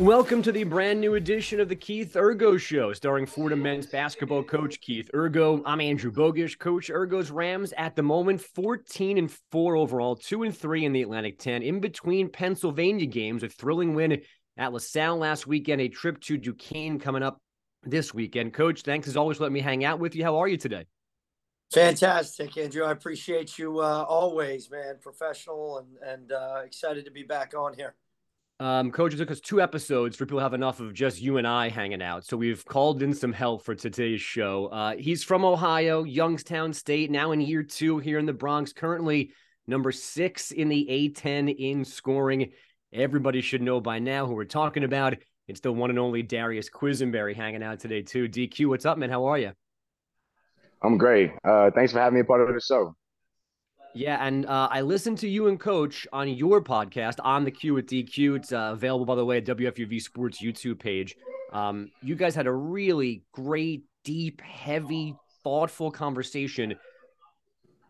Welcome to the brand new edition of the Keith Urgo Show, starring Fordham men's basketball coach Keith Urgo. I'm Andrew Bogusch. Coach Urgo's Rams at the moment 14 and 4 overall, 2 and 3 in the Atlantic 10. In between Pennsylvania games, a thrilling win at LaSalle last weekend, a trip to Duquesne coming up this weekend. Coach, thanks as always for letting me hang out with you. How are you today? Fantastic, Andrew. I appreciate you uh, always, man. Professional and and uh, excited to be back on here. Um, coach, it took us two episodes for people to have enough of just you and I hanging out. So we've called in some help for today's show. Uh, he's from Ohio, Youngstown State, now in year two here in the Bronx, currently number six in the A10 in scoring. Everybody should know by now who we're talking about. It's the one and only Darius Quisenberry hanging out today, too. DQ, what's up, man? How are you? I'm great. Uh, thanks for having me a part of the show. Yeah, and uh, I listened to you and Coach on your podcast on the Q with DQ. It's uh, available, by the way, at WFUV Sports YouTube page. Um, you guys had a really great, deep, heavy, thoughtful conversation.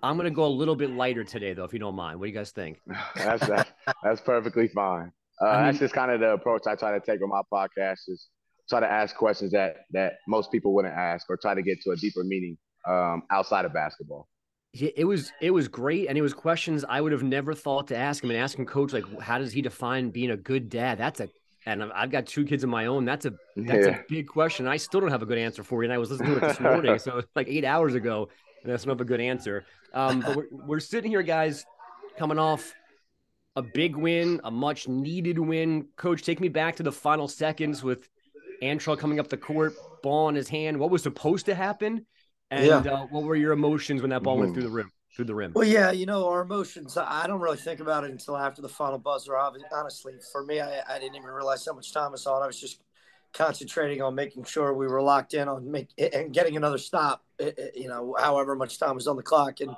I'm going to go a little bit lighter today, though, if you don't mind. What do you guys think? that's that, that's perfectly fine. Uh, I mean, that's just kind of the approach I try to take on my podcast is try to ask questions that that most people wouldn't ask, or try to get to a deeper meaning um, outside of basketball it was it was great and it was questions i would have never thought to ask him and asking coach like how does he define being a good dad? That's a and i've got two kids of my own that's a that's yeah. a big question i still don't have a good answer for you and i was listening to it this morning so like eight hours ago and that's not a good answer. Um, but we're, we're sitting here guys coming off a big win a much needed win. Coach take me back to the final seconds with Antrell coming up the court ball in his hand. What was supposed to happen and yeah. uh, what were your emotions when that ball went through the rim? Through the rim. Well, yeah, you know our emotions. I don't really think about it until after the final buzzer. Honestly, for me, I, I didn't even realize how much time was on. I was just concentrating on making sure we were locked in on make and getting another stop. You know, however much time was on the clock, and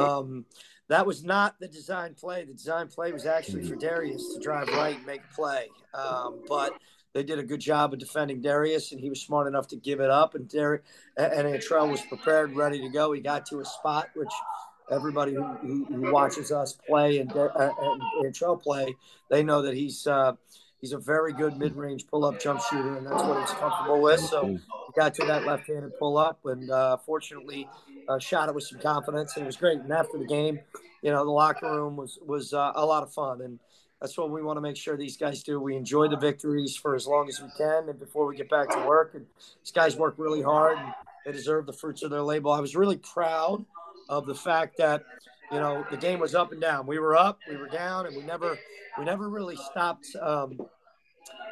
um, that was not the design play. The design play was actually for Darius to drive right and make a play. Um, but they did a good job of defending Darius, and he was smart enough to give it up. And Darius and Antrell was prepared, ready to go. He got to a spot which everybody who, who, who watches us play and, uh, and Antrell play, they know that he's uh, he's a very good mid-range pull-up jump shooter, and that's what he's comfortable with. So he got to that left-handed pull-up, and uh, fortunately, uh, shot it with some confidence, and it was great. And after the game, you know, the locker room was was uh, a lot of fun, and that's what we want to make sure these guys do. We enjoy the victories for as long as we can, and before we get back to work. And these guys work really hard, and they deserve the fruits of their labor. I was really proud of the fact that you know the game was up and down. We were up, we were down, and we never we never really stopped um,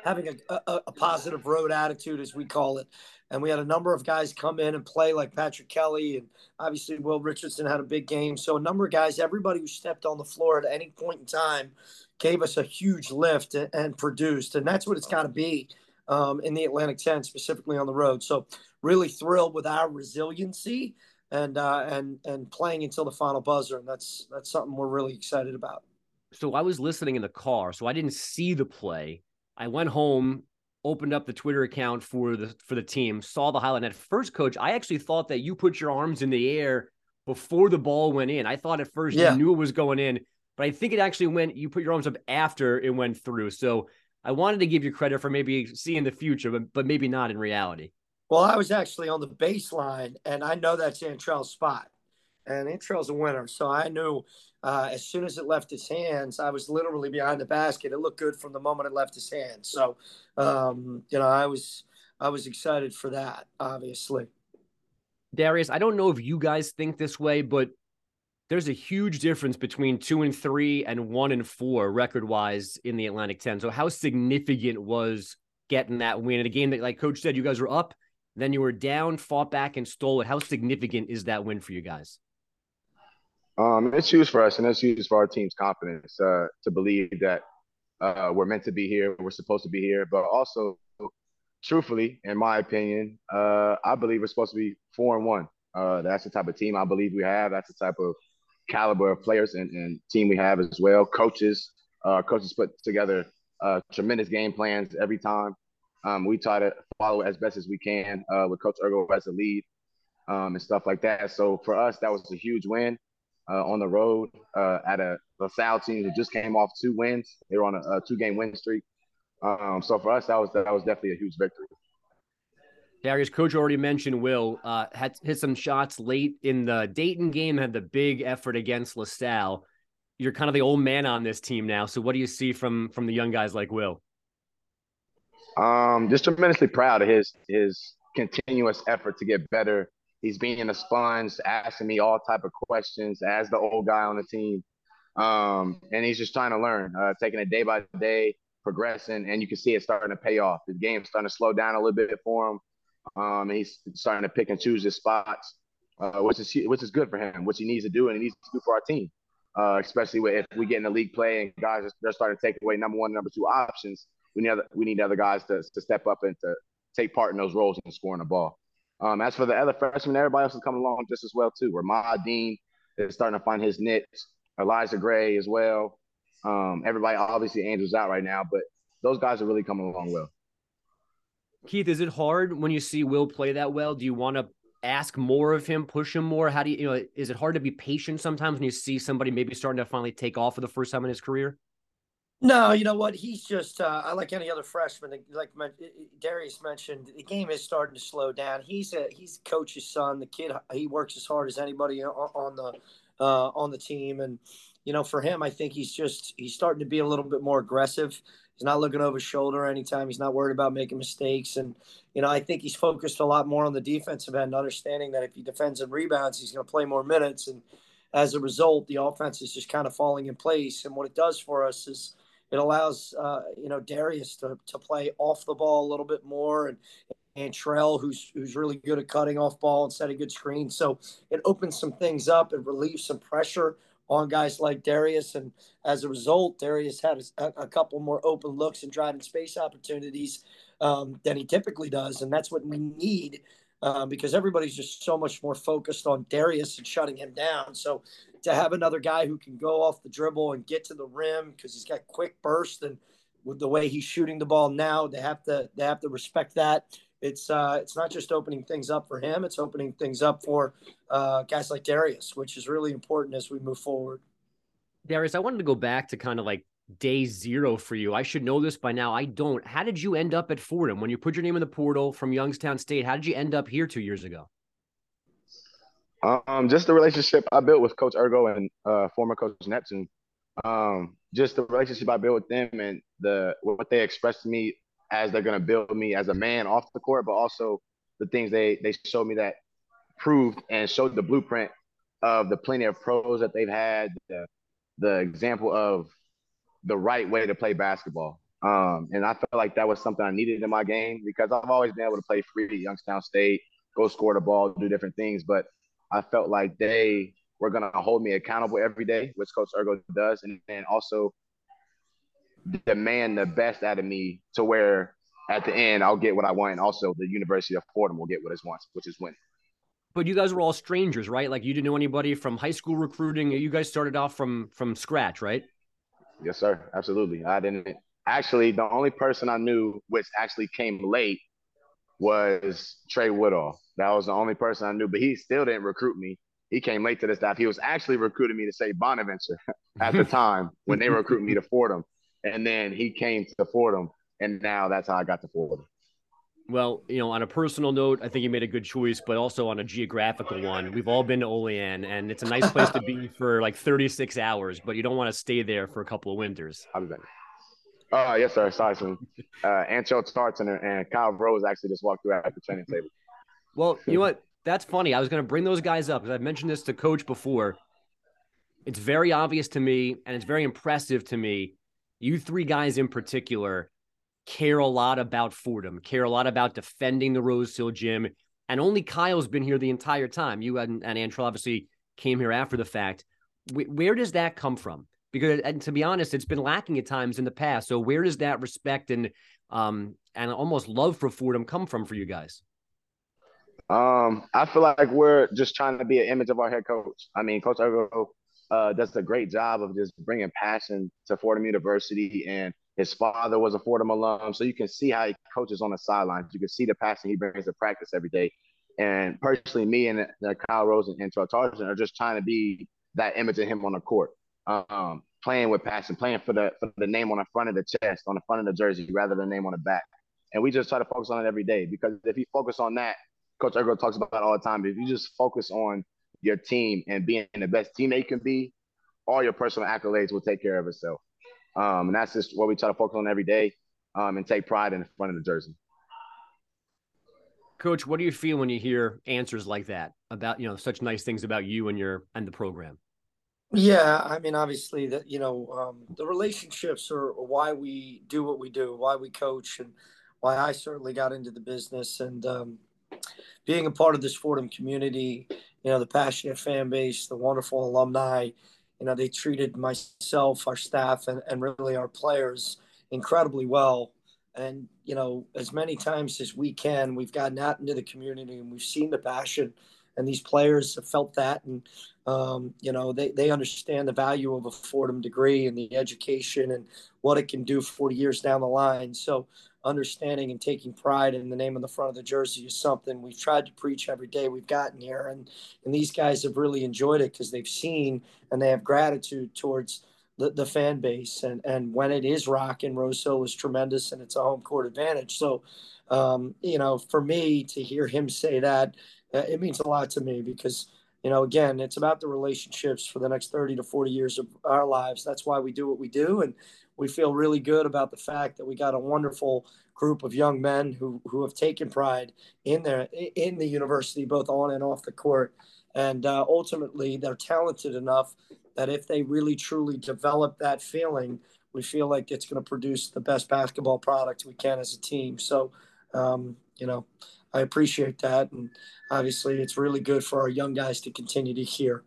having a, a, a positive road attitude, as we call it. And we had a number of guys come in and play, like Patrick Kelly, and obviously Will Richardson had a big game. So a number of guys, everybody who stepped on the floor at any point in time, gave us a huge lift and produced. And that's what it's got to be um, in the Atlantic 10, specifically on the road. So really thrilled with our resiliency and uh, and and playing until the final buzzer. And that's that's something we're really excited about. So I was listening in the car, so I didn't see the play. I went home, opened up the Twitter account for the for the team, saw the highlight. And at first, coach, I actually thought that you put your arms in the air before the ball went in. I thought at first yeah. you knew it was going in but I think it actually went, you put your arms up after it went through. So I wanted to give you credit for maybe seeing the future, but, but maybe not in reality. Well, I was actually on the baseline, and I know that's Antrell's spot. And Antrell's a winner. So I knew uh, as soon as it left his hands, I was literally behind the basket. It looked good from the moment it left his hands. So, um, you know, I was I was excited for that, obviously. Darius, I don't know if you guys think this way, but there's a huge difference between two and three and one and four record wise in the Atlantic 10. So, how significant was getting that win in a game that, like Coach said, you guys were up, then you were down, fought back, and stole it? How significant is that win for you guys? Um, it's huge for us, and it's huge for our team's confidence uh, to believe that uh, we're meant to be here, we're supposed to be here, but also, truthfully, in my opinion, uh, I believe we're supposed to be four and one. Uh, that's the type of team I believe we have. That's the type of caliber of players and, and team we have as well. Coaches, uh, coaches put together uh, tremendous game plans every time. Um, we try to follow as best as we can uh, with Coach Urgo as a lead um, and stuff like that. So for us, that was a huge win uh, on the road uh, at a LaSalle team that just came off two wins. They were on a, a two-game win streak. Um, so for us, that was that was definitely a huge victory. Darius, coach already mentioned Will uh, had hit some shots late in the Dayton game, had the big effort against LaSalle. You're kind of the old man on this team now. So what do you see from from the young guys like Will? Um, just tremendously proud of his his continuous effort to get better. He's being a sponge, asking me all type of questions as the old guy on the team. Um, and he's just trying to learn, uh, taking it day by day, progressing, and you can see it starting to pay off. The game's starting to slow down a little bit for him. Um, and he's starting to pick and choose his spots, uh, which is which is good for him, which he needs to do, and he needs to do for our team. Uh, especially if we get in the league play and guys are, they're starting to take away number one, number two options. We need other, we need other guys to, to step up and to take part in those roles and scoring the ball. Um, as for the other freshmen, everybody else is coming along just as well too. Ramad Dean is starting to find his niche. Elijah Gray as well. Um, everybody obviously Andrew's out right now, but those guys are really coming along well. Keith, is it hard when you see Will play that well? Do you want to ask more of him, push him more? How do you, you know, is it hard to be patient sometimes when you see somebody maybe starting to finally take off for the first time in his career? No, you know what? He's just uh, like any other freshman. Like Darius mentioned, the game is starting to slow down. He's a he's coach's son. The kid he works as hard as anybody on the uh, on the team, and you know, for him, I think he's just he's starting to be a little bit more aggressive. He's not looking over his shoulder anytime. He's not worried about making mistakes. And, you know, I think he's focused a lot more on the defensive end, understanding that if he defends and rebounds, he's going to play more minutes. And as a result, the offense is just kind of falling in place. And what it does for us is it allows, uh, you know, Darius to, to play off the ball a little bit more and, and Trell, who's who's really good at cutting off ball and setting good screens. So it opens some things up. It relieves some pressure on guys like Darius. And as a result, Darius had a, a couple more open looks and driving space opportunities um, than he typically does. And that's what we need uh, because everybody's just so much more focused on Darius and shutting him down. So to have another guy who can go off the dribble and get to the rim because he's got quick burst and with the way he's shooting the ball now, they have to they have to respect that it's uh, it's not just opening things up for him; it's opening things up for uh, guys like Darius, which is really important as we move forward. Darius, I wanted to go back to kind of like day zero for you. I should know this by now. I don't. How did you end up at Fordham when you put your name in the portal from Youngstown State? How did you end up here two years ago? Um, just the relationship I built with Coach Urgo and uh, former Coach Neptune. Um, just the relationship I built with them and the what they expressed to me as they're going to build me as a man off the court, but also the things they they showed me that proved and showed the blueprint of the plenty of pros that they've had, the, the example of the right way to play basketball. Um, and I felt like that was something I needed in my game because I've always been able to play free at Youngstown State, go score the ball, do different things. But I felt like they were going to hold me accountable every day, which Coach Urgo does, and then also demand the best out of me to where at the end I'll get what I want. And also the University of Fordham will get what it wants, which is winning. But you guys were all strangers, right? Like you didn't know anybody from high school recruiting. You guys started off from from scratch, right? Yes, sir. Absolutely. I didn't actually the only person I knew which actually came late was Tray Woodall. That was the only person I knew, but he still didn't recruit me. He came late to the staff. He was actually recruiting me to say Bonaventure at the time when they recruited me to Fordham and then he came to Fordham, and now that's how I got to Fordham. Well, you know, on a personal note, I think you made a good choice, but also on a geographical one. We've all been to Olean, and it's a nice place to be for like 36 hours, but you don't want to stay there for a couple of winters. I've been. Oh, yes, sir. Sorry, son. Uh, Antrell Charlton and Kyle Rose actually just walked through at the training table. Well, you know what? That's funny. I was going to bring those guys up because I've mentioned this to coach before. It's very obvious to me, and it's very impressive to me you three guys in particular care a lot about Fordham, care a lot about defending the Rose Hill gym. And only Kyle's been here the entire time. You and, and Antrell obviously came here after the fact. Where does that come from? Because, and to be honest, it's been lacking at times in the past. So where does that respect and um and almost love for Fordham come from for you guys? Um, I feel like we're just trying to be an image of our head coach. I mean, Coach Urgo uh, does a great job of just bringing passion to Fordham University. And his father was a Fordham alum, so you can see how he coaches on the sidelines. You can see the passion he brings to practice every day. And personally, me and uh, Kyle Rose and, and Tarzan are just trying to be that image of him on the court. Um, playing with passion, playing for the for the name on the front of the chest, on the front of the jersey, rather than name on the back. And we just try to focus on it every day because if you focus on that, Coach Urgo talks about all the time. If you just focus on your team and being the best teammate can be, all your personal accolades will take care of itself. Um, and that's just what we try to focus on every day um, and take pride in the front of the jersey. Coach, what do you feel when you hear answers like that about you know such nice things about you and your and the program? Yeah, I mean, obviously, that you know, um, the relationships are why we do what we do, why we coach, and why I certainly got into the business. And um, being a part of this Fordham community, you know, the passionate fan base, the wonderful alumni, you know, they treated myself, our staff, and, and really our players incredibly well. And, you know, as many times as we can, we've gotten out into the community and we've seen the passion and these players have felt that. And, um, you know, they, they understand the value of a Fordham degree and the education and what it can do 40 years down the line. So understanding and taking pride in the name on the front of the jersey is something we've tried to preach every day we've gotten here. And, and these guys have really enjoyed it because they've seen and they have gratitude towards the, the fan base. And, and when it is rocking, Rose Hill was tremendous and it's a home court advantage. So, um, you know, for me to hear him say that, uh, it means a lot to me because, you know, again, it's about the relationships for the next 30 to 40 years of our lives. That's why we do what we do. And we feel really good about the fact that we got a wonderful group of young men who, who have taken pride in their in the university, both on and off the court. And uh, ultimately, they're talented enough that if they really truly develop that feeling, we feel like it's going to produce the best basketball product we can as a team. So, um, you know, I appreciate that. And obviously, it's really good for our young guys to continue to hear.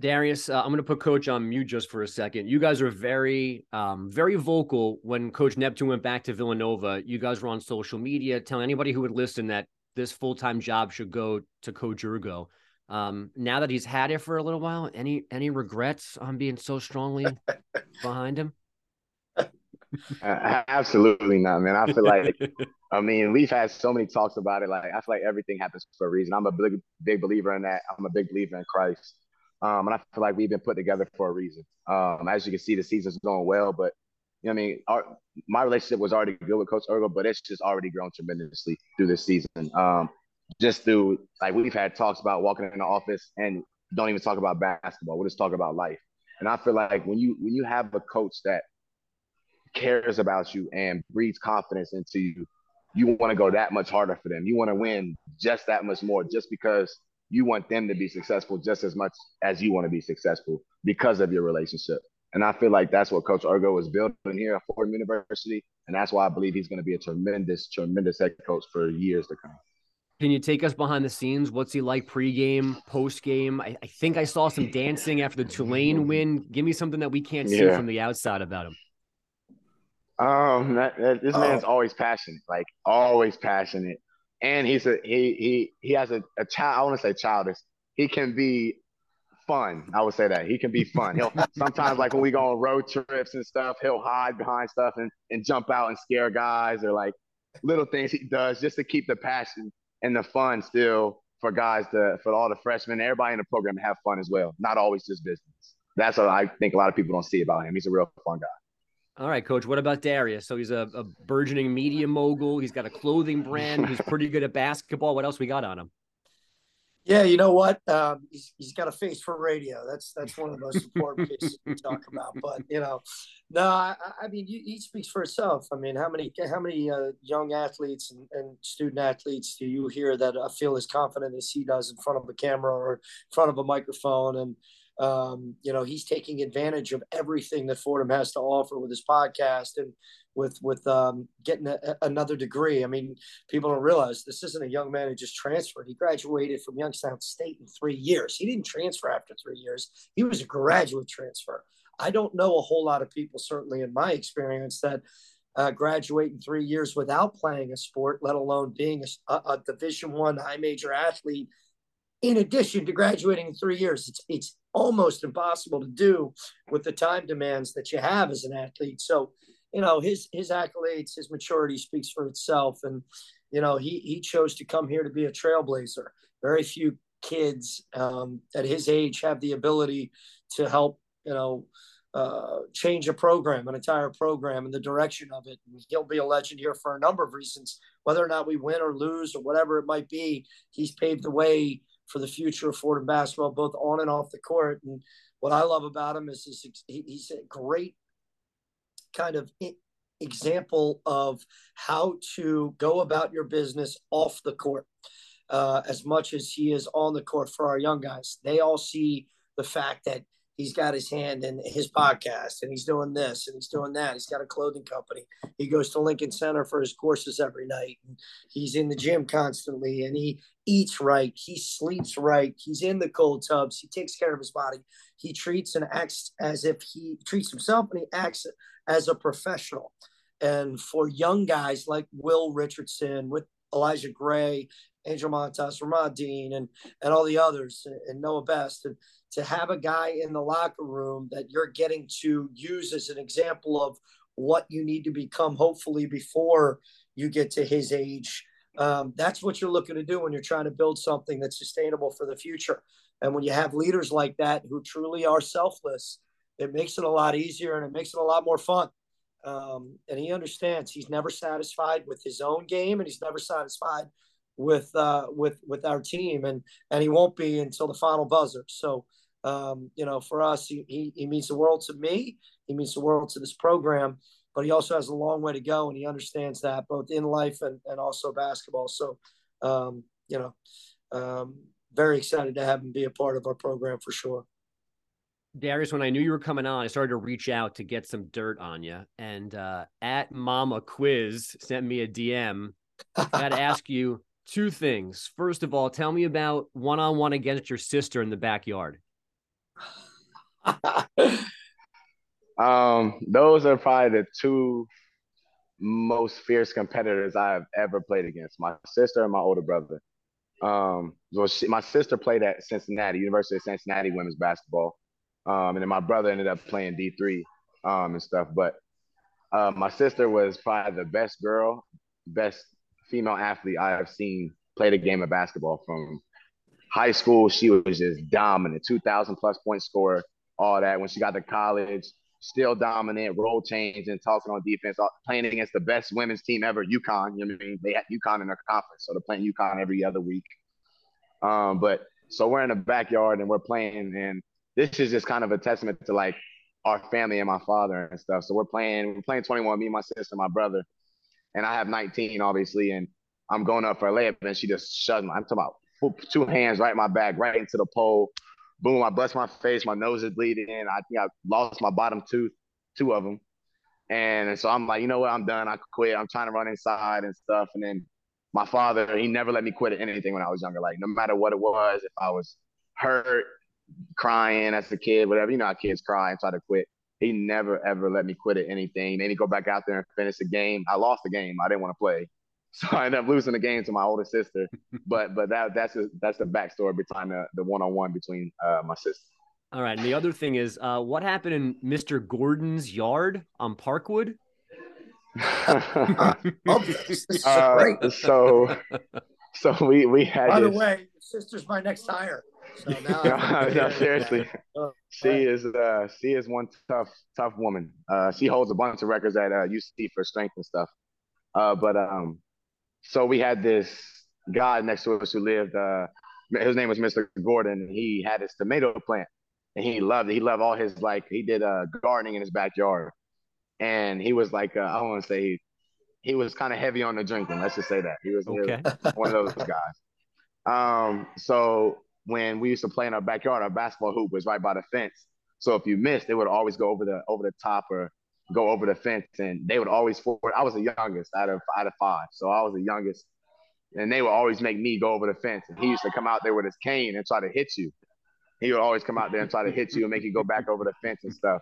Darius, uh, I'm going to put Coach on mute just for a second. You guys are very, um, very vocal when Coach Neptune went back to Villanova. You guys were on social media telling anybody who would listen that this full time job should go to Coach Urgo. Um, now that he's had it for a little while, any any regrets on being so strongly behind him? Uh, absolutely not, man. I feel like, I mean, we've had so many talks about it. Like, I feel like everything happens for a reason. I'm a big, big believer in that. I'm a big believer in Christ. Um, and I feel like we've been put together for a reason. Um, as you can see, the season's going well, but you know, I mean, our, my relationship was already good with Coach Urgo, but it's just already grown tremendously through this season. Um, just through like we've had talks about walking in the office and don't even talk about basketball. We'll just talk about life. And I feel like when you when you have a coach that cares about you and breeds confidence into you, you want to go that much harder for them. You want to win just that much more, just because you want them to be successful just as much as you want to be successful because of your relationship. And I feel like that's what Coach Urgo is building here at Fordham University. And that's why I believe he's going to be a tremendous, tremendous head coach for years to come. Can you take us behind the scenes? What's he like pregame, postgame? I, I think I saw some dancing after the Tulane win. Give me something that we can't see yeah. from the outside about him. Um, that, that, this man's oh. always passionate, like always passionate and he's a he he he has a, a child. I want to say childish. He can be fun. I would say that he can be fun. He'll sometimes like when we go on road trips and stuff, he'll hide behind stuff and and jump out and scare guys or like little things he does just to keep the passion and the fun still for guys to for all the freshmen, everybody in the program to have fun as well. Not always just business. That's what I think a lot of people don't see about him. He's a real fun guy. All right, coach. What about Darius? So he's a, a burgeoning media mogul. He's got a clothing brand. He's pretty good at basketball. What else we got on him? Yeah, you know what? Um, he's, he's got a face for radio. That's that's one of the most important cases we talk about. But you know, no, I, I mean, he speaks for itself. I mean, how many how many uh, young athletes and, and, student athletes do you hear that uh, feel as confident as he does in front of a camera or in front of a microphone? And um, you know, he's taking advantage of everything that Fordham has to offer with his podcast and with with um, getting a, another degree. I mean, people don't realize this isn't a young man who just transferred. He graduated from Youngstown State in three years. He didn't transfer after three years. He was a graduate transfer. I don't know a whole lot of people, certainly in my experience, that uh, graduate in three years without playing a sport, let alone being a, a Division One high major athlete. In addition to graduating in three years, it's it's almost impossible to do with the time demands that you have as an athlete. So, you know, his his accolades, his maturity speaks for itself. And, you know, he he chose to come here to be a trailblazer. Very few kids um, at his age have the ability to help you know, uh, change a program, an entire program, and the direction of it. And he'll be a legend here for a number of reasons, whether or not we win or lose or whatever it might be. He's paved the way for the future of Fordham basketball, both on and off the court. And what I love about him is his, he's a great kind of example of how to go about your business off the court uh, as much as he is on the court for our young guys. They all see the fact that he's got his hand in his podcast and he's doing this and he's doing that. He's got a clothing company. He goes to Lincoln Center for his courses every night. And he's in the gym constantly and he eats right. He sleeps right. He's in the cold tubs. He takes care of his body. He treats and acts as if he treats himself and he acts as a professional. And for young guys like Will Richardson, with Elijah Gray, Angel Montas, Ramad Dean, and and all the others, and Noah Best, and to have a guy in the locker room that you're getting to use as an example of what you need to become, hopefully before you get to his age. Um, that's what you're looking to do when you're trying to build something that's sustainable for the future. And when you have leaders like that who truly are selfless, it makes it a lot easier and it makes it a lot more fun. Um, and he understands he's never satisfied with his own game and he's never satisfied with uh, with with our team and and he won't be until the final buzzer. So um, you know, for us, he, he, he means the world to me. He means the world to this program, but he also has a long way to go, and he understands that both in life and, and also basketball. So, um, you know, um, very excited to have him be a part of our program for sure. Darius, when I knew you were coming on, I started to reach out to get some dirt on you. And uh, at Mama Quiz sent me a DM. I got to ask you two things. First of all, tell me about one on one against your sister in the backyard. um, those are probably the two most fierce competitors I have ever played against. My sister and my older brother. Um, well, she, my sister played at Cincinnati, University of Cincinnati women's basketball, um, and then my brother ended up playing D three um, and stuff. But uh, my sister was probably the best girl, best female athlete I have seen play the game of basketball from high school, she was just dominant, 2,000 plus point scorer, all that. When she got to college, still dominant, role changing, talking on defense, playing against the best women's team ever, UConn. You know what I mean? They had UConn in their conference, so they're playing UConn every other week. Um, but so we're in the backyard and we're playing, and this is just kind of a testament to like our family and my father and stuff. So we're playing, we're playing 21, me, my sister, my brother, and I have 19, obviously, and I'm going up for a layup, and she just shoved me. I'm talking about two hands right in my back, right into the pole. Boom! I bust my face. My nose is bleeding. I think I lost my bottom tooth, two of them. And so I'm like, you know what? I'm done. I quit. I'm trying to run inside and stuff. And then my father, he never let me quit at anything when I was younger. Like no matter what it was, if I was hurt, crying as a kid, whatever, you know how kids cry and try to quit. He never ever let me quit at anything. Made me go back out there and finish the game. I lost the game. I didn't want to play. So I ended up losing the game to my older sister. but but that that's a, that's the backstory behind the the one on one between uh, my sister. All right, and the other thing is, uh, what happened in Mr. Gordon's yard on Parkwood? uh, so so we we had. By this... the way, sister's my next hire. So now no, no, seriously, oh, she is uh, she is one tough tough woman. Uh, she holds a bunch of records at uh, UC for strength and stuff. Uh, but um, so we had this guy next to us who lived. Uh, his name was Mr. Gordon. He had his tomato plant, and he loved it. He loved all his like he did uh, gardening in his backyard, and he was like uh, I want to say he, he was kind of heavy on the drinking. Let's just say that he was, okay. he was one of those guys. Um, so when we used to play in our backyard, our basketball hoop was right by the fence. So if you missed, it would always go over the over the top or go over the fence, and they would always forward. I was the youngest out of out of five, so I was the youngest, and they would always make me go over the fence. And he used to come out there with his cane and try to hit you. He would always come out there and try to hit you and make you go back over the fence and stuff.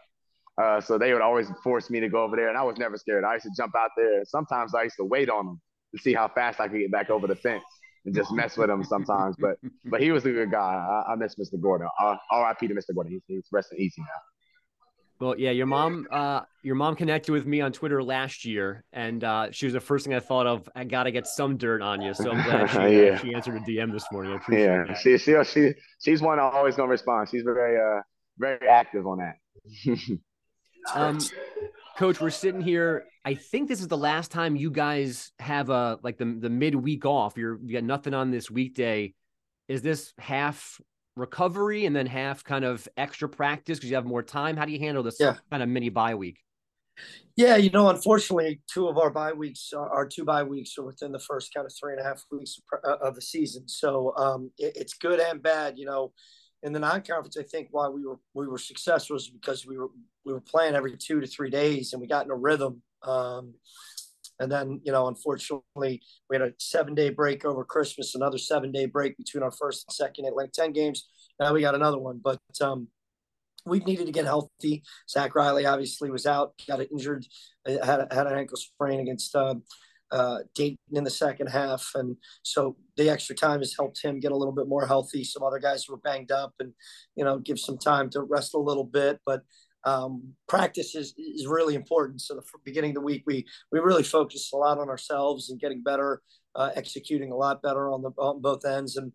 Uh, so they would always force me to go over there, and I was never scared. I used to jump out there. Sometimes I used to wait on them to see how fast I could get back over the fence and just mess with him sometimes. But but he was a good guy. I, I miss Mr. Gordon. Uh, R.I.P. to Mr. Gordon. He's, he's resting easy now. Well, yeah, your mom, uh, your mom connected with me on Twitter last year, and uh, she was the first thing I thought of. I got to get some dirt on you, so I'm glad she, uh, yeah. she answered a DM this morning. I appreciate yeah. that. She, she, she, she's one always gonna respond. She's very, uh, very active on that. um, Coach, we're sitting here. I think this is the last time you guys have a like the the midweek off. You're you got nothing on this weekday. Is this half recovery and then half kind of extra practice because you have more time? How do you handle this yeah. kind of mini bye week? Yeah, you know, unfortunately, two of our bye weeks, our two bye weeks, are within the first kind of three and a half weeks of uh, the season. So um, it, it's good and bad. You know, in the non-conference, I think why we were we were successful was because we were we were playing every two to three days, and we got in a rhythm. Um, and then, you know, unfortunately, we had a seven-day break over Christmas, another seven-day break between our first and second Atlantic Ten games. Now we got another one, but um, we needed to get healthy. Zach Riley obviously was out, got injured, had had an ankle sprain against uh, uh, Dayton in the second half, and so the extra time has helped him get a little bit more healthy. Some other guys were banged up, and you know, give some time to rest a little bit. But um, practice is, is really important. So the beginning of the week, we we really focused a lot on ourselves and getting better, uh, executing a lot better on the on both ends. And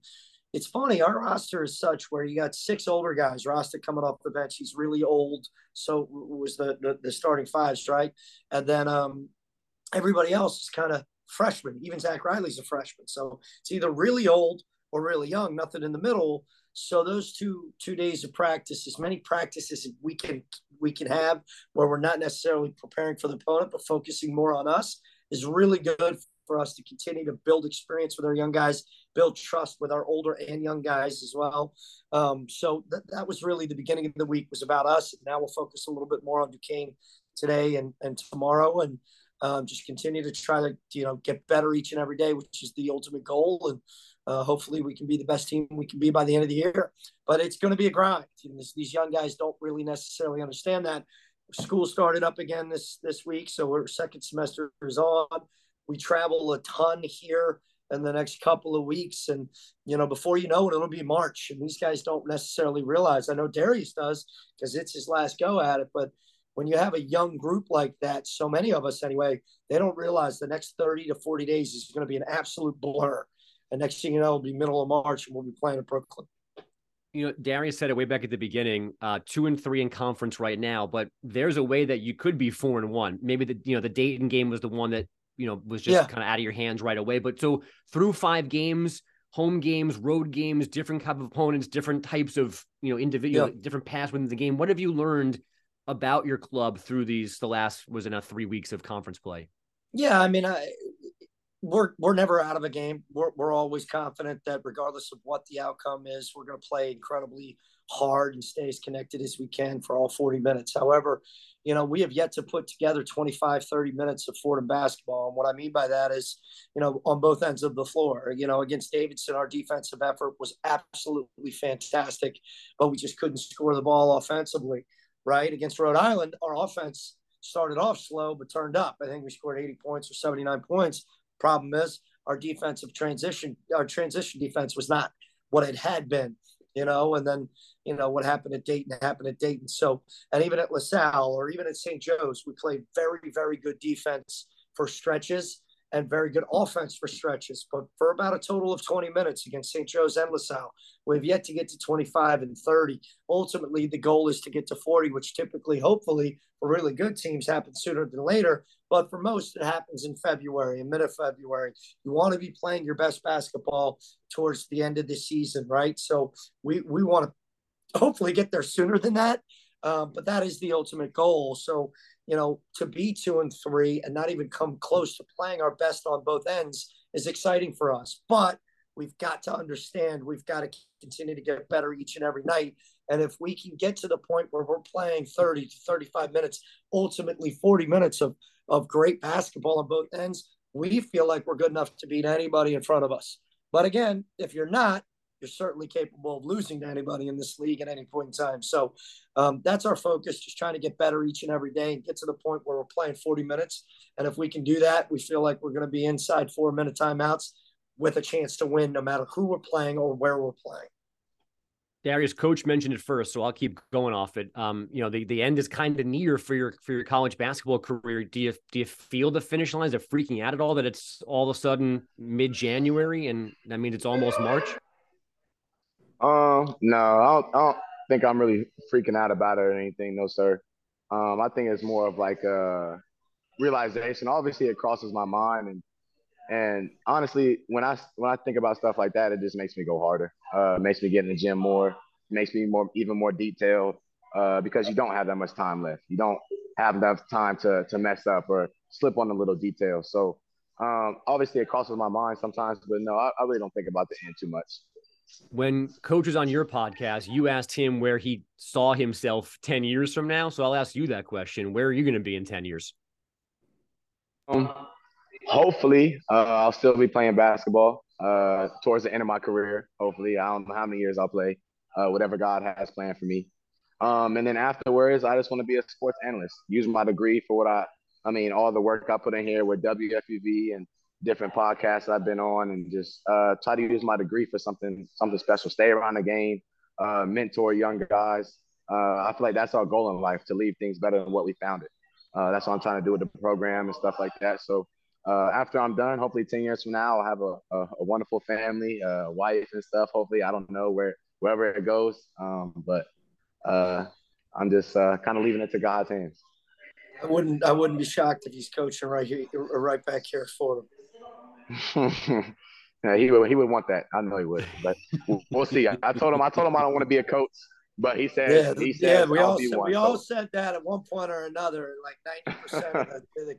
it's funny, our roster is such where you got six older guys. Rasta coming off the bench, he's really old, so was the the, the starting fives, right? And then um, everybody else is kind of freshmen. Even Zach Riley's a freshman, so it's either really old or really young. Nothing in the middle. So those two two days of practice, as many practices we can we can have, where we're not necessarily preparing for the opponent, but focusing more on us, is really good for us to continue to build experience with our young guys, build trust with our older and young guys as well. Um, so th- that was really the beginning of the week was about us. Now we'll focus a little bit more on Duquesne today and, and tomorrow, and um, just continue to try to you know get better each and every day, which is the ultimate goal. And uh, hopefully, we can be the best team we can be by the end of the year. But it's going to be a grind. This, these young guys don't really necessarily understand that. School started up again this this week, so our second semester is on. We travel a ton here in the next couple of weeks, and you know, before you know it, it'll be March. And these guys don't necessarily realize. I know Darius does because it's his last go at it, but when you have a young group like that, so many of us anyway, they don't realize the next 30 to 40 days is going to be an absolute blur. And next thing you know, it'll be middle of March and we'll be playing in Brooklyn. You know, Darius said it way back at the beginning, uh, two and three in conference right now, but there's a way that you could be four and one. Maybe the you know the Dayton game was the one that you know was just yeah. kind of out of your hands right away. But so through five games, home games, road games, different type of opponents, different types of you know individual, yeah. different paths within the game. What have you learned about your club through these the last was in a three weeks of conference play? Yeah, I mean, I, we're we're never out of a game. We're we're always confident that regardless of what the outcome is, we're going to play incredibly hard and stay as connected as we can for all 40 minutes. However, you know, we have yet to put together 25, 30 minutes of Fordham basketball. And what I mean by that is, you know, on both ends of the floor, you know, against Davidson, our defensive effort was absolutely fantastic, but we just couldn't score the ball offensively, right? Against Rhode Island, our offense started off slow, but turned up. I think we scored 80 points or 79 points. Problem is, our defensive transition, our transition defense was not what it had been, you know. And then, you know, what happened at Dayton happened at Dayton. So, and even at LaSalle or even at St. Joe's, we played very, very good defense for stretches and very good offense for stretches. But for about a total of 20 minutes against St. Joe's and LaSalle, we've yet to get to 25 and 30. Ultimately, the goal is to get to 40, which typically, hopefully, for really good teams happens sooner than later. But for most, it happens in February, in mid of February. You want to be playing your best basketball towards the end of the season, right? So we, we want to hopefully get there sooner than that. Um, but that is the ultimate goal. So, you know, to be two and three and not even come close to playing our best on both ends is exciting for us. But we've got to understand we've got to continue to get better each and every night. And if we can get to the point where we're playing 30 to 35 minutes, ultimately 40 minutes of, of great basketball on both ends, we feel like we're good enough to beat anybody in front of us. But again, if you're not, you're certainly capable of losing to anybody in this league at any point in time. So um, that's our focus, just trying to get better each and every day and get to the point where we're playing 40 minutes. And if we can do that, we feel like we're going to be inside four minute timeouts with a chance to win no matter who we're playing or where we're playing. Darius, coach mentioned it first, so I'll keep going off it. Um, you know, the, the end is kind of near for your for your college basketball career. Do you do you feel the finish line? Is it freaking out at all that it's all of a sudden mid January and I mean it's almost March? Um, no, I don't, I don't, think I'm really freaking out about it or anything. No, sir. Um, I think it's more of like a realization. Obviously, it crosses my mind, and and honestly, when I when I think about stuff like that, it just makes me go harder. Uh, makes me get in the gym more. Makes me more even more detailed uh, because you don't have that much time left. You don't have enough time to to mess up or slip on a little detail. So um, obviously, it crosses my mind sometimes, but no, I, I really don't think about the end too much. When coach was on your podcast, you asked him where he saw himself 10 years from now. So I'll ask you that question. Where are you going to be in 10 years? Um, hopefully, uh, I'll still be playing basketball uh, towards the end of my career. Hopefully, I don't know how many years I'll play, uh, whatever God has planned for me. Um, and then afterwards, I just want to be a sports analyst, use my degree for what I, I mean, all the work I put in here with WFUV and different podcasts I've been on, and just uh, try to use my degree for something, something special. Stay around the game, uh, mentor young guys. Uh, I feel like that's our goal in life to leave things better than what we found it. Uh, that's what I'm trying to do with the program and stuff like that. So uh, after I'm done, hopefully 10 years from now, I'll have a, a, a wonderful family, a wife and stuff. Hopefully, I don't know where wherever it goes, um, but uh, I'm just uh, kind of leaving it to God's hands. I wouldn't I wouldn't be shocked if he's coaching right here, right back here for him. yeah, he would he would want that. I know he would, but we'll see. I, I told him I told him I don't want to be a coach. But he said, yeah, he said, yeah, we all said, one, we so. all said that at one point or another. Like ninety percent of the, the,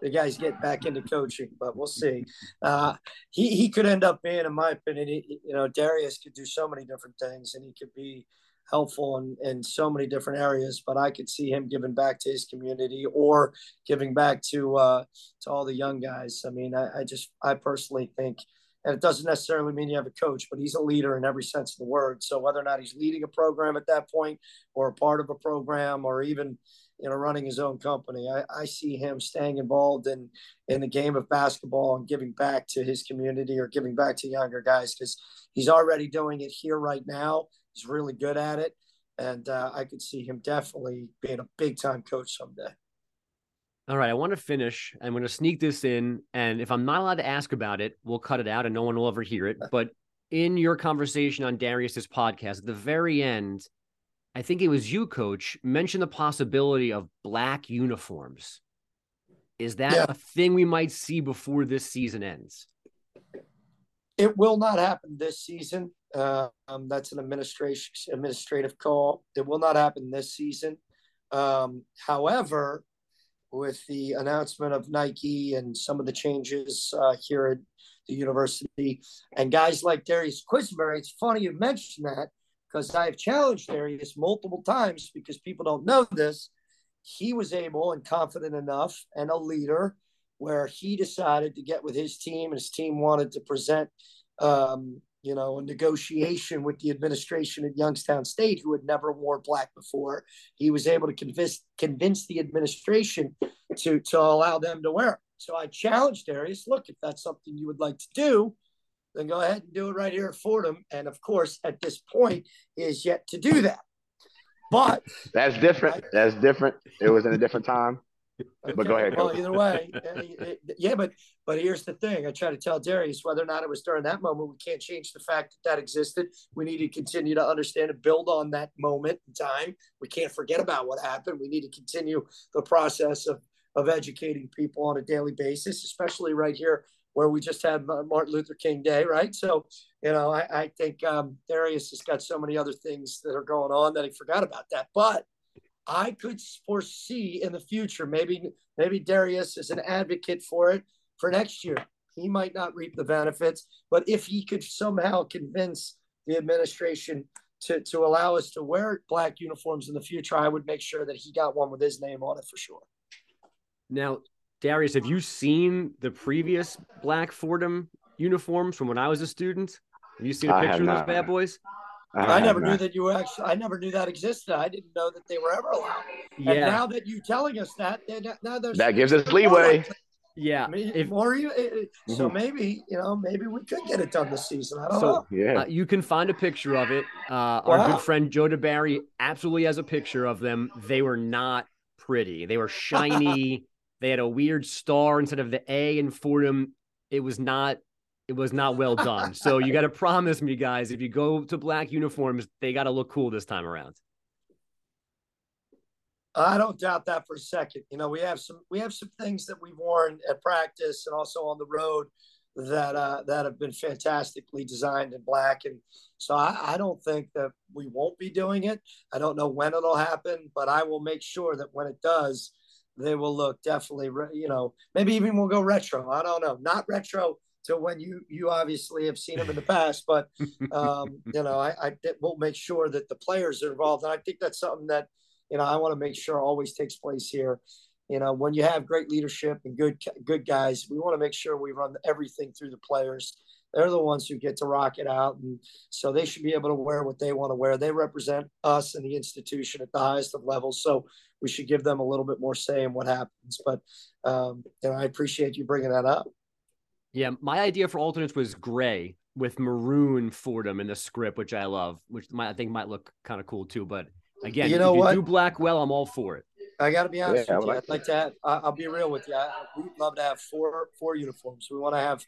the, guys get back into coaching, but we'll see. Uh, he he could end up being, in my opinion, he, you know, Darius could do so many different things, and he could be helpful in, in so many different areas. But I could see him giving back to his community or giving back to uh, to all the young guys. I mean, I, I just I personally think and it doesn't necessarily mean you have a coach, but he's a leader in every sense of the word. So whether or not he's leading a program at that point, or a part of a program, or even you know running his own company, I, I see him staying involved in in the game of basketball and giving back to his community or giving back to younger guys because he's already doing it here right now. He's really good at it, and uh, I could see him definitely being a big time coach someday. All right, I want to finish. I'm going to sneak this in, and if I'm not allowed to ask about it, we'll cut it out, and no one will ever hear it. But in your conversation on Darius's podcast, at the very end, I think it was you, Coach, mentioned the possibility of black uniforms. Is that yeah. a thing we might see before this season ends? It will not happen this season. Um, that's an administration administrative call. It will not happen this season. Um, however, with the announcement of Nike and some of the changes uh, here at the university. And guys like Darius Quisenberry, it's funny you mentioned that because I've challenged Darius multiple times because people don't know this. He was able and confident enough and a leader where he decided to get with his team and his team wanted to present um, you know, a negotiation with the administration at Youngstown State, who had never worn black before. He was able to convince convince the administration to to allow them to wear it. So I challenged Darius, look, if that's something you would like to do, then go ahead and do it right here at Fordham. And of course, at this point, is yet to do that. But that's different. Right? That's different. It was in a different time. Okay. But go ahead. Well, either way, yeah. But but here's the thing: I try to tell Darius whether or not it was during that moment. We can't change the fact that that existed. We need to continue to understand and build on that moment in time. We can't forget about what happened. We need to continue the process of of educating people on a daily basis, especially right here where we just had Martin Luther King Day, right? So, you know, I, I think um, Darius has got so many other things that are going on that he forgot about that. But I could foresee in the future, maybe maybe Darius is an advocate for it for next year. He might not reap the benefits, but if he could somehow convince the administration to, to allow us to wear black uniforms in the future, I would make sure that he got one with his name on it for sure. Now, Darius, have you seen the previous black Fordham uniforms from when I was a student? Have you seen a picture of those bad boys? I, I never knew that you were actually. I never knew that existed. I didn't know that they were ever allowed. Yeah. And now that you're telling us that, now there's that gives us leeway. Yeah, if, more so mm-hmm. maybe you know maybe we could get it done this season. I don't so, know. Yeah, uh, you can find a picture of it. Uh, wow. Our good friend Joe DeBarry absolutely has a picture of them. They were not pretty. They were shiny. they had a weird star instead of the A in Fordham. It was not it was not well done. so you got to promise me, guys, if you go to black uniforms, they got to look cool this time around. I don't doubt that for a second. You know, we have some we have some things that we've worn at practice and also on the road that uh, that have been fantastically designed in black, and so I, I don't think that we won't be doing it. I don't know when it'll happen, but I will make sure that when it does, they will look definitely. You know, maybe even we'll go retro. I don't know, not retro to when you you obviously have seen them in the past, but um, you know, I, I will make sure that the players are involved, and I think that's something that you know, I want to make sure always takes place here. You know, when you have great leadership and good good guys, we want to make sure we run everything through the players. They're the ones who get to rock it out, and so they should be able to wear what they want to wear. They represent us and the institution at the highest of levels, so we should give them a little bit more say in what happens. But um, you know, I appreciate you bringing that up. Yeah, my idea for alternates was gray with maroon Fordham in the script, which I love, which might, I think might look kind of cool too. But Again, you know you what? do black well, I'm all for it. I got to be honest yeah, with you. I'd like to have. I'll be real with you. We'd love to have four four uniforms. We want to have,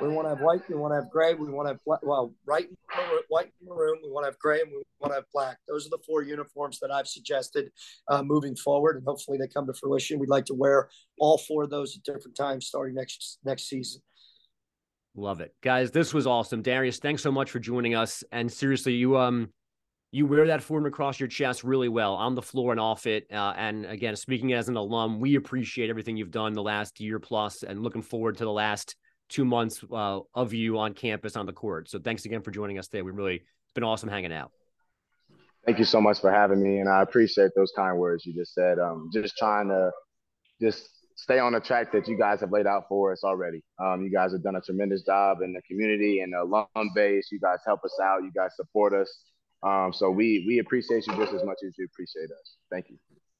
we want to have white. We want to have gray. We want to have black, well, white, white, maroon. We want to have gray, and we want to have black. Those are the four uniforms that I've suggested uh, moving forward, and hopefully they come to fruition. We'd like to wear all four of those at different times starting next next season. Love it, guys. This was awesome, Darius. Thanks so much for joining us. And seriously, you um you wear that form across your chest really well on the floor and off it. Uh, and again, speaking as an alum, we appreciate everything you've done the last year plus and looking forward to the last two months uh, of you on campus on the court. So thanks again for joining us today. We really, it's been awesome hanging out. Thank you so much for having me. And I appreciate those kind words you just said. Um, just trying to just stay on the track that you guys have laid out for us already. Um, you guys have done a tremendous job in the community and the alum base. You guys help us out. You guys support us. Um, so we we appreciate you just as much as you appreciate us. Thank you.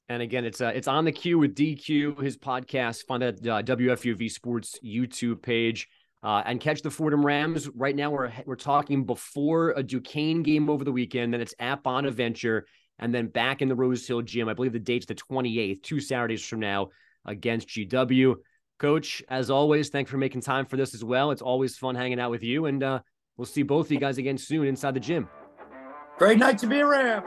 And again, it's uh, it's on the queue with DQ, his podcast. Find that uh, WFUV Sports YouTube page. Uh, and catch the Fordham Rams. Right now, we're we're talking before a Duquesne game over the weekend. Then it's at Bonaventure, and then back in the Rose Hill Gym. I believe the date's the 28th, two Saturdays from now against GW. Coach, as always, thanks for making time for this as well. It's always fun hanging out with you, and uh, we'll see both of you guys again soon inside the gym. Great night to be around.